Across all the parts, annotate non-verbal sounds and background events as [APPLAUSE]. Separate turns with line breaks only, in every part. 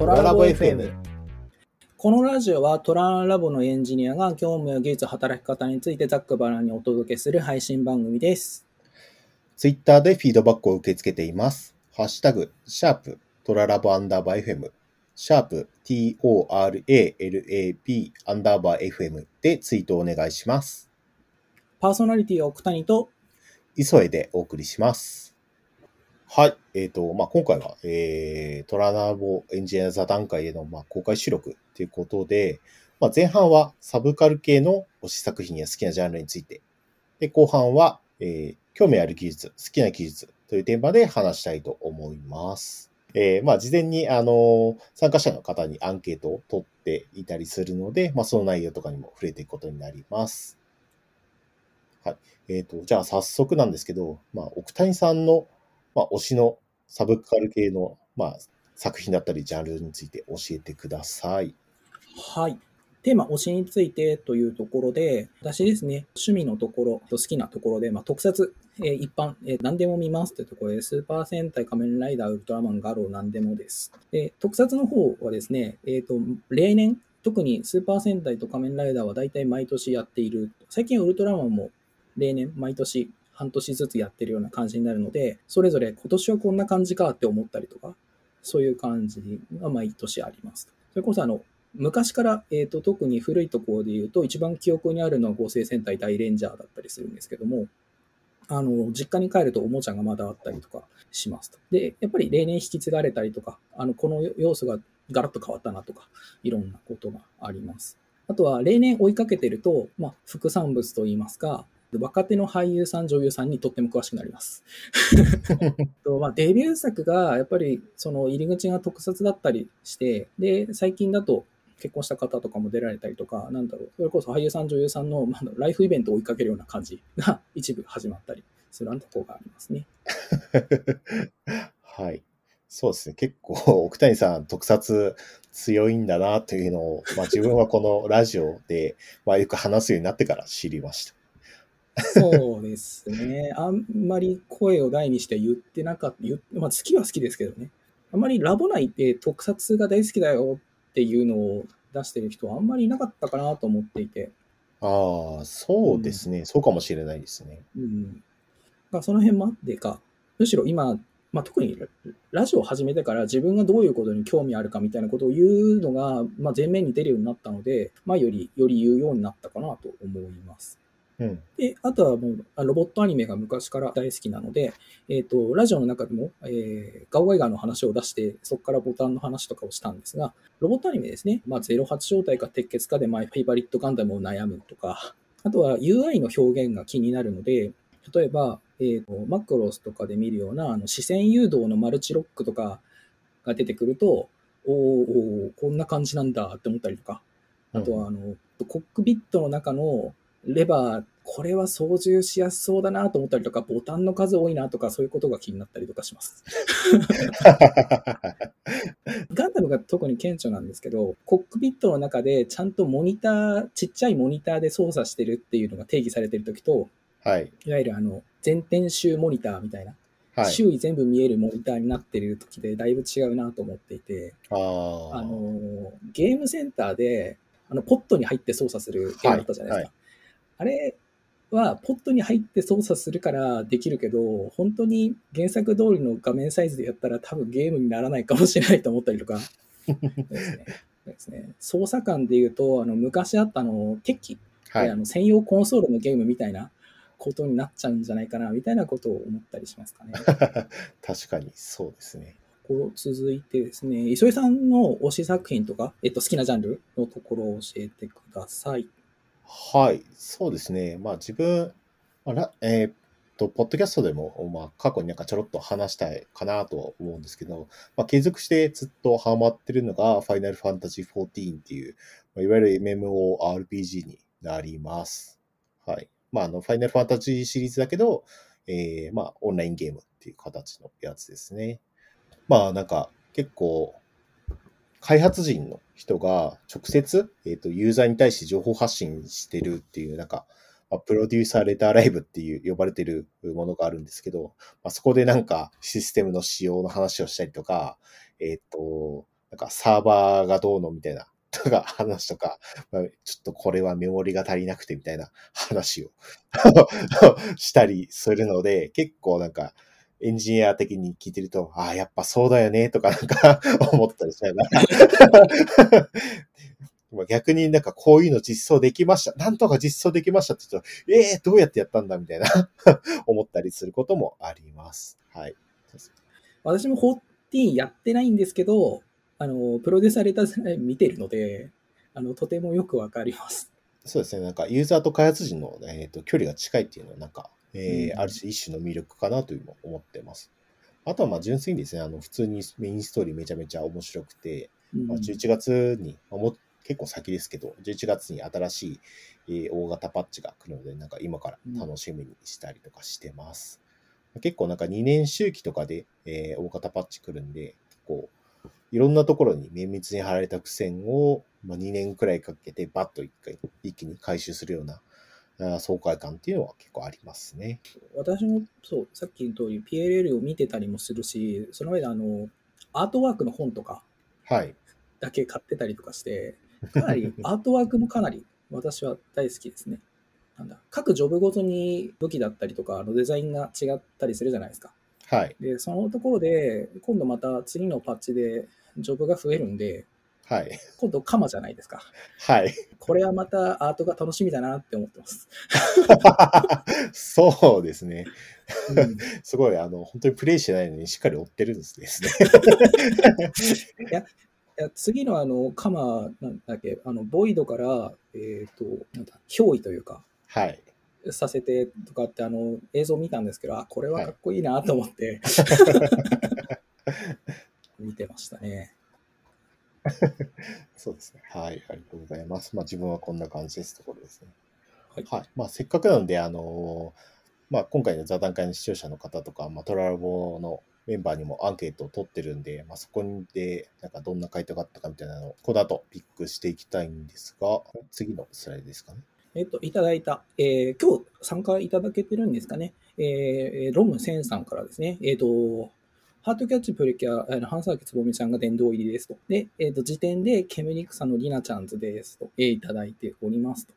トララボ FM。このラジオはトララボのエンジニアが業務や技術、働き方についてざっくばらんにお届けする配信番組です。
ツイッターでフィードバックを受け付けています。ハッシュタグ、シャープ、トララボアンダーバー FM、シャープ、TORALAB アンダーバー FM でツイートをお願いします。
パーソナリティは奥谷と、
磯江でお送りします。はい。えっ、と、まあ、今回は、えー、トララボエンジニア座談会への、まあ、公開収録ということで、まあ、前半はサブカル系の推し作品や好きなジャンルについて、で、後半は、えー興味ある技術、好きな技術というテーマで話したいと思います。えーまあ、事前に、あの参加者の方にアンケートを取っていたりするので、まあ、その内容とかにも触れていくことになります。はい。えっ、と、じゃあ早速なんですけど、まあ、奥谷さんの、まあ、推しのサブカル系の、まあ、作品だったりジャンルについて教えてください。
はい。テーマ、推しについてというところで、私ですね、趣味のところと、好きなところで、まあ、特撮、えー一般、えー何でも見ますというところで、スーパー戦隊、仮面ライダー、ウルトラマン、ガロー、何でもです。で、特撮の方はですね、えっ、と、例年、特にスーパー戦隊と仮面ライダーは大体毎年やっている。最近ウルトラマンも例年、毎年半年ずつやってるような感じになるので、それぞれ今年はこんな感じかって思ったりとか、そういう感じが毎年あります。それこそあの、昔から、えー、と特に古いところで言うと、一番記憶にあるのは合成戦隊大レンジャーだったりするんですけども、あの、実家に帰るとおもちゃがまだあったりとかしますと。で、やっぱり例年引き継がれたりとか、あの、この要素がガラッと変わったなとか、いろんなことがあります。あとは、例年追いかけてると、まあ、副産物といいますか、若手の俳優さん、女優さんにとっても詳しくなります。[LAUGHS] とまあ、デビュー作がやっぱりその入り口が特撮だったりして、で、最近だと結婚した方とかも出られたりとか、なんだろう、それこそ俳優さん、女優さんのなんだろうライフイベントを追いかけるような感じが一部始まったりするなところがありますね。[LAUGHS]
はい。そうですね。結構、奥谷さん、特撮強いんだなというのを、まあ、自分はこのラジオで、まあ、よく話すようになってから知りました。
そうですね。あんまり声を大にして言ってなかった。まあ、好きは好きですけどね。あんまりラボ内で特撮が大好きだよっていうのを出してる人はあんまりいなかったかなと思っていて。
ああ、そうですね、そうかもしれないですね。
うん。まあ、その辺もあってか、むしろ今、まあ、特にララジオを始めてから自分がどういうことに興味あるかみたいなことを言うのが、まあ、前面に出るようになったので、まあ、より、より言うようになったかなと思います。
うん。
で、あとはもう、あロボットアニメが昔から大好きなので、えっ、と、ラジオの中でも、えー、ガオガイガーの話を出して、そこからボタンの話とかをしたんですが、ロボットアニメですね。まあ、08状態か鉄血かで、マイフェイバリットガンダムを悩むとか、あとは UI の表現が気になるので、例えば、えーと、マクロスとかで見るようなあの視線誘導のマルチロックとかが出てくると、おーおーこんな感じなんだって思ったりとか、あとはあの、コックピットの中のレバー、これは操縦しやすそうだなと思ったりとか、ボタンの数多いなとか、そういうことが気になったりとかします。[LAUGHS] ガンダムが特に顕著なんですけど、コックピットの中でちゃんとモニター、ちっちゃいモニターで操作してるっていうのが定義されてるときと、
はい。
いわゆるあの、全天周モニターみたいな、
はい。
周囲全部見えるモニターになってる時でだいぶ違うなと思っていて、
あ
あ
あ。
の、ゲームセンターで、あの、ポットに入って操作するゲームだったじゃないですか。あれは、ポットに入って操作するからできるけど、本当に原作通りの画面サイズでやったら多分ゲームにならないかもしれないと思ったりとか [LAUGHS] ですね。ですね操作感で言うと、あの、昔あったあの、テッキ
はい。
であの専用コンソールのゲームみたいなことになっちゃうんじゃないかなみたいなことを思ったりしますかね。[LAUGHS]
確かに、そうですね。
こう続いてですね、磯井さんの推し作品とか、えっと、好きなジャンルのところを教えてください。
はい。そうですね。まあ自分、まあらえーっと、ポッドキャストでも、まあ過去になんかちょろっと話したいかなとは思うんですけど、まあ継続してずっとハマってるのが、ファイナルファンタジー14っていう、まあ、いわゆる MMORPG になります。はい。まああの、ファイナルファンタジーシリーズだけど、えー、まあオンラインゲームっていう形のやつですね。まあなんか結構、開発人の人が直接、えっ、と、ユーザーに対して情報発信してるっていう、なんか、まあプロデューサーレターライブっていう呼ばれてるものがあるんですけど、まあ、そこでなんかシステムの仕様の話をしたりとか、えっ、と、なんかサーバーがどうのみたいな、とか話とか、まあ、ちょっとこれはメモリが足りなくてみたいな話を [LAUGHS] したりするので、結構なんか、エンジニア的に聞いてると、ああ、やっぱそうだよね、とかなんか [LAUGHS] 思ったりしな [LAUGHS] がら逆になんかこういうの実装できました。なんとか実装できましたって言うと、ええー、どうやってやったんだみたいな [LAUGHS] 思ったりすることもあります。はい。
私も14やってないんですけど、あの、プロデューサーレター見てるので、あの、とてもよくわかります。
そうですね。なんか、ユーザーと開発陣の、えーと、距離が近いっていうのは、なんか、えー、うん、ある種一種の魅力かなというのを思ってます。あとは、まあ、純粋にですね、あの、普通にメインストーリーめちゃめちゃ面白くて、うん、まあ、11月に、も結構先ですけど、11月に新しい、えー、大型パッチが来るので、なんか今から楽しみにしたりとかしてます。うん、結構なんか2年周期とかで、えー、大型パッチ来るんで、こう、いろんなところに綿密に貼られた苦戦を、まあ、2年くらいかけてバッと一回、一気に回収するような爽快感っていうのは結構ありますね。
私もそう、さっきの通り PLL を見てたりもするし、その上であの、アートワークの本とか、
はい。
だけ買ってたりとかして、かなり、[LAUGHS] アートワークもかなり私は大好きですね。なんだ、各ジョブごとに武器だったりとか、あのデザインが違ったりするじゃないですか。
はい。
で、そのところで、今度また次のパッチでジョブが増えるんで、
はい。
今度、カマじゃないですか。
はい。
これはまたアートが楽しみだなって思ってます。
そうですね。うん、すごい、あの、本当にプレイしてないのにしっかり追ってるんですね。
いや、いや次のあの、カマ、なんだっけ、あの、ボイドから、えっ、ー、と、なんだ、憑依というか、
はい。
させてとかってあの映像見たんですけど、あ、これはかっこいいなと思って、はい、[LAUGHS] 見てましたね。[LAUGHS]
そうですね。はい、ありがとうございます。まあ自分はこんな感じですところですね。
はい。
はい、まあせっかくなので、あのまあ今回の座談会の視聴者の方とか、まあトララボのメンバーにもアンケートを取ってるんで、まあそこでなんかどんな回答があったかみたいなのをこの後ピックしていきたいんですが、次のスライドですかね。
えっと、いただいた、えー、今日参加いただけてるんですかね。えー、ロムセンさんからですね。えっ、ー、と、ハートキャッチプリキュア、あの、半沢木つぼみちゃんが殿堂入りですと。で、えっ、ー、と、時点で、ケムリクサのリナちゃんズですと、えー、いただいておりますと。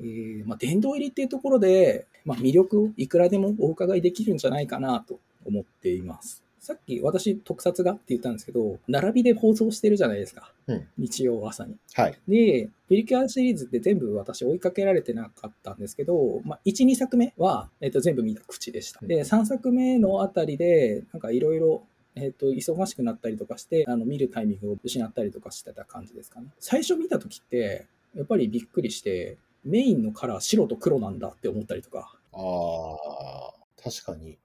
えー、まあ、殿堂入りっていうところで、まあ、魅力をいくらでもお伺いできるんじゃないかなと思っています。さっき私特撮がって言ったんですけど、並びで放送してるじゃないですか。
うん、
日曜朝に。
はい。
で、プリキュアシリーズって全部私追いかけられてなかったんですけど、まあ、1、2作目は、えっ、ー、と、全部見た口でした。で、3作目のあたりで、なんかいろいろえっ、ー、と、忙しくなったりとかして、あの、見るタイミングを失ったりとかしてた感じですかね。最初見た時って、やっぱりびっくりして、メインのカラー白と黒なんだって思ったりとか。
ああ、確かに。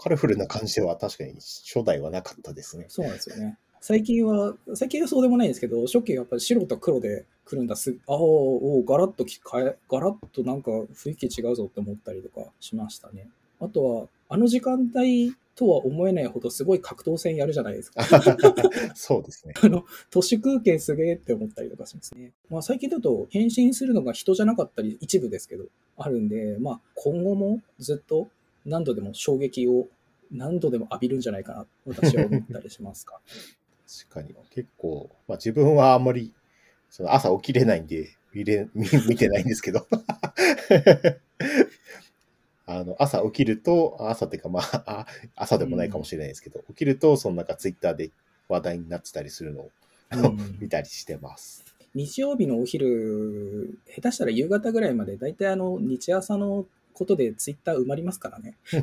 カラフルな感じでは確かに初代はなかったですね。
そうなんですよね。最近は、最近はそうでもないんですけど、初期やっぱり白と黒で来るんだす、ああ、おガラッと変え、ガラッとなんか雰囲気違うぞって思ったりとかしましたね。あとは、あの時間帯とは思えないほどすごい格闘戦やるじゃないですか。[LAUGHS]
そうですね。
あの、都市空間すげえって思ったりとかしますね。まあ最近だと変身するのが人じゃなかったり一部ですけど、あるんで、まあ今後もずっと何度でも衝撃を何度でも浴びるんじゃないかな、私は思ったりしますか？
確かに。結構、まあ自分はあんまりその朝起きれないんで見れ見見てないんですけど [LAUGHS] あの、朝起きると、朝っていうかまあ、朝でもないかもしれないですけど、うん、起きると、そのなんかツイッターで話題になってたりするのを、うん、見たりしてます。
日曜日のお昼、下手したら夕方ぐらいまで、だいたいあの、日朝のことでツイッター埋まりますからね。
確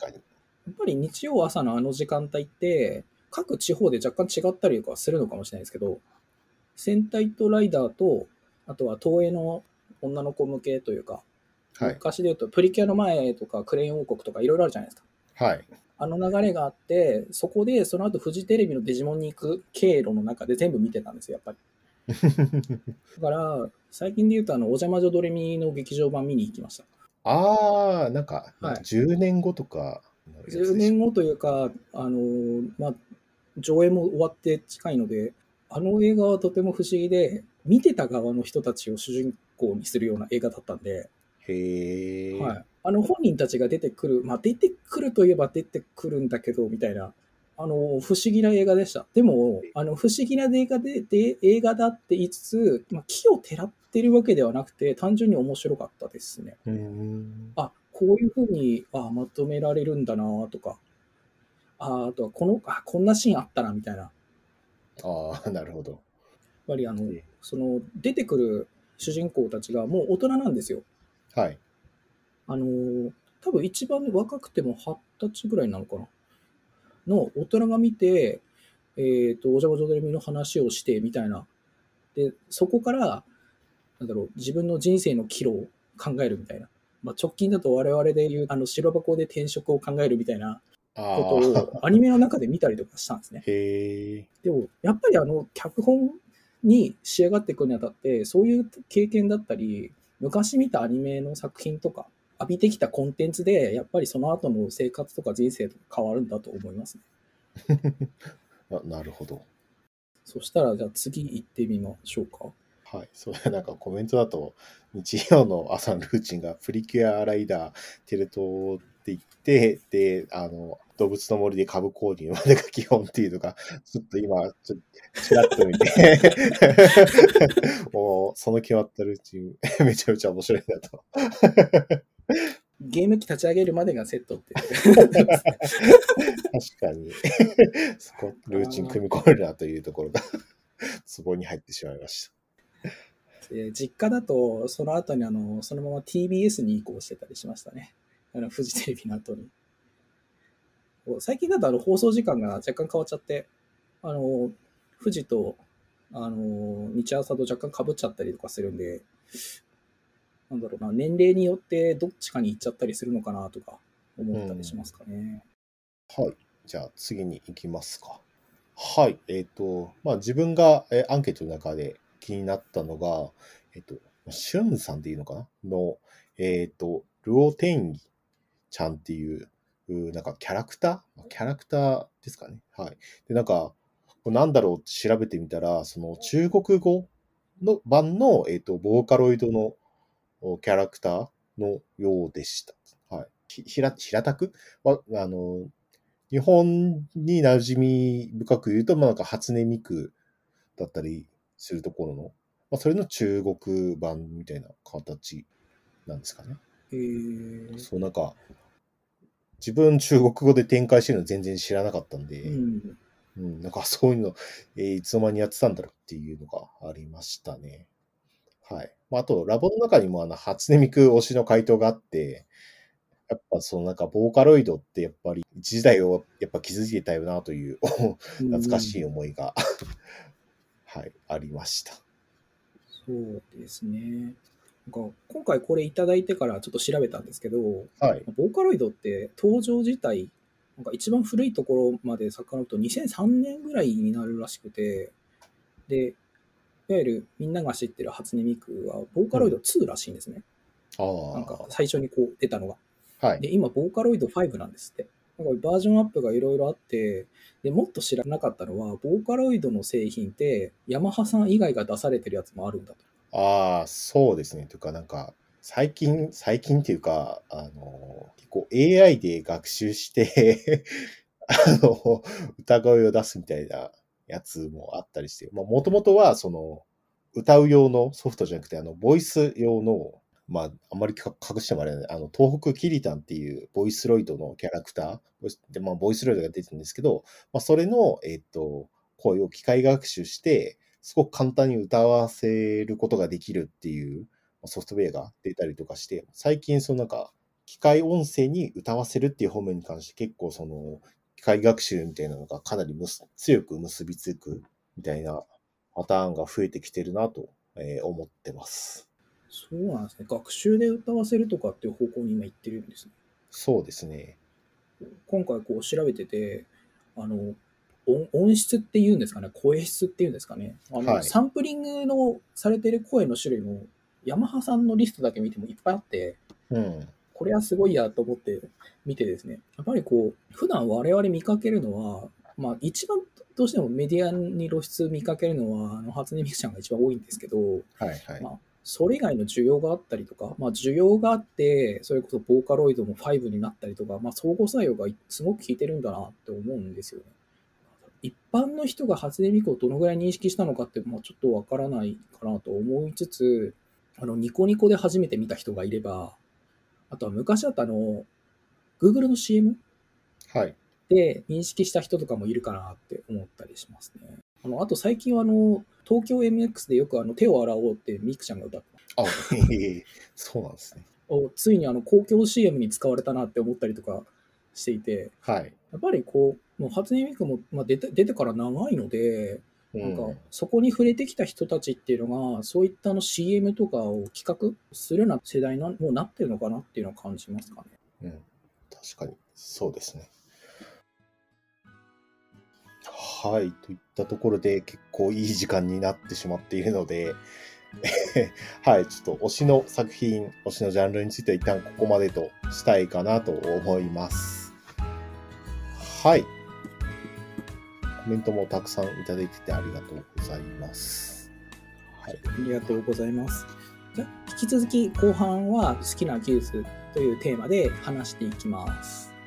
かに。
やっぱり日曜朝のあの時間帯って、各地方で若干違ったりとかするのかもしれないですけど、戦隊とライダーと、あとは東映の女の子向けというか、はい、昔で言うと、プリキュアの前とか、クレイン王国とかいろいろあるじゃないです
か。はい。
あの流れがあって、そこで、その後、フジテレビのデジモンに行く経路の中で全部見てたんですよ、やっぱり。[LAUGHS] だから、最近で言うと、あの、お邪魔女ドレミの劇場版見に行きました。
ああ、なんか、10年後とか、
10年後というか、あの、まあ、上映も終わって近いので、あの映画はとても不思議で、見てた側の人たちを主人公にするような映画だったんで、
へ
はい。あの本人たちが出てくる、まあ出てくるといえば出てくるんだけど、みたいな、あの、不思議な映画でした。でも、あの、不思議な映画で、で映画だって言いつつ、まあ、木をてらってるわけではなくて、単純に面白かったですね。
うん。
あ、こういうふうに、あまとめられるんだなとか、ああとは、この、あ、こんなシーンあったな、みたいな。やっ
ああ、なるほど。
ぱりあの
ええ、
その、出てくる主人公たちがもう大人なんですよ。
はい。
あのー多分一番若くても二十歳ぐらいなのかなの大人が見て、えっ、と、おじゃまじょドレミの話をしてみたいな。で、そこから、なんだろう、自分の人生の岐路を考えるみたいな。まあ、直近だと我々で言う、あの、白箱で転職を考えるみたいな
あ
こと
あ。
をアニメの中で見たりとかしたんですね。
へえ。
でも、やっぱりあの、脚本に仕上がっていくにあたって、そういう経験だったり、昔見たアニメの作品とか、浴びてきたコンテンツで、やっぱりその後の生活とか人生とか変わるんだと思いますね。[LAUGHS]
あなるほど。
そしたら、じゃあ次行ってみましょうか。
はい。それ [LAUGHS] なんかコメントだと、日曜の朝のルーチンがプリキュアライダー、テレ東って言って、で、あの、動物の森で株購入までが基本っていうのが、ちょっと今、ちょっと、ちらっと見て、[LAUGHS] もう、その決まったルーチン、[LAUGHS] めちゃめちゃ面白いなと。
ゲーム機立ち上げるまでがセットって。
確かに、そこ、ルーチン組み込めるなというところが、ツボに入ってしまいました。
で実家だと、その後にあの、そのまま TBS に移行してたりしましたね。あの、フジテレビの後に。最近だとあの放送時間が若干変わっちゃって、あの、富士と、あの、日朝と若干被っちゃったりとかするんで、なんだろうな、年齢によってどっちかに行っちゃったりするのかなとか思ったりしますかね。
はい。じゃあ次に行きますか。はい。えっ、と、まあ自分が、えーアンケートの中で気になったのが、えっ、と、シュンさんでいいのかな？の、えっ、と、ルオテンギちゃんっていう、うなんかキャラクター？キャラクターですかね。はい。で、なんか、これなんだろうって調べてみたら、その中国語の版の、えっ、と、ボーカロイドのおキャラクターのようでした。はい。ひ、ひら、平たく？は、あの、日本に馴染み深く言うと、まあ、なんか初音ミクだったりするところの、まあ、それの中国版みたいな形なんですかね。
へー
そう、なんか、自分中国語で展開してるの全然知らなかったんで、
うん。
うん、なんかそういうの、えーいつの間にやってたんだろうっていうのがありましたね。はい。まあ、あと、ラボの中にもあの、初音ミク推しの回答があって、やっぱそのなんか、ボーカロイドってやっぱり一時代をやっぱ築いてたよなという懐かしい思いが、はい、ありました。
そうですね。なんか今回これいただいてからちょっと調べたんですけど、
はい。
ボーカロイドって登場自体、なんか一番古いところまで遡ると2003年ぐらいになるらしくて、で、いわゆるみんなが知ってる初音ミクは、ボーカロイド2らしいんですね。
あ
なんか
あ。
最初にこう出たのが。
はい。
で、今、ボーカロイド5なんですって。なんかバージョンアップがいろいろあって、で、もっと知らなかったのは、ボーカロイドの製品って、ヤマハさん以外が出されてるやつもあるんだと。
ああ、そうですね。というか、なんか、最近、最近っていうか、あの、結構 AI で学習して、[LAUGHS] あの、歌声を出すみたいなやつもあったりして、まあ、もともとは、その、歌う用のソフトじゃなくて、あの、ボイス用の、まあ、あんまり隠してもあれない、あの、東北キリタンっていうボイスロイドのキャラクター、で、まあ、ボイスロイドが出てるんですけど、まあ、それの、えっと、声を機械学習して、すごく簡単に歌わせることができるっていうソフトウェアが出たりとかして、最近そのなんか、機械音声に歌わせるっていう方面に関して結構その、機械学習みたいなのがかなりむす強く結びつくみたいなパターンが増えてきてるなと、えー思ってます。
そうなんですね。学習で歌わせるとかっていう方向に今行ってるんですね。
そうですね。
今回こう調べてて、あの、音音質っていうんですかね、声質っていうんですかね。あの、
はい
サンプリングのされてる声の種類も、ヤマハさんのリストだけ見てもいっぱいあって、
うん。
これはすごいやと思って見てですね、やっぱりこう、普段我々見かけるのは、まあ一番どうしてもメディアに露出見かけるのは、あの、初音ミクちゃんが一番多いんですけど、
はいはい。
まあそれ以外の需要があったりとか、まあ需要があって、それこそボーカロイドも5になったりとか、まあ相互作用がすごく効いてるんだなって思うんですよね。一般の人が初音ミクをどのぐらい認識したのかって、まあ、ちょっとわからないかなと思いつつ、あの、ニコニコで初めて見た人がいれば、あとは昔だったあの、Google の CM
はい。
で認識した人とかもいるかなって思ったりしますね。あの、あと最近はあの、東京 MX でよくあの、手を洗おうってミクちゃんが歌って
あ、へえそうなんですね。
おついにあの、公共 CM に使われたなって思ったりとかしていて、
はい。
やっぱりこう、もう初音ミクも、まあ、出て出てから長いので、
う
なんかそこに触れてきた人たちっていうのが、そういったあの CM とかを企画するような世代になもうなってるのかなっていうのは感じますかね。
うん、確かに、そうですね。はい。といったところで、結構いい時間になってしまっているので、[LAUGHS] はい。ちょっと推しの作品、推しのジャンルについては一旦ここまでとしたいかなと思います。はい。コメントもたくさんいただいててありがとうございます。はい。
ありがとうございます。じゃ引き続き後半は好きな技術というテーマで話していきます。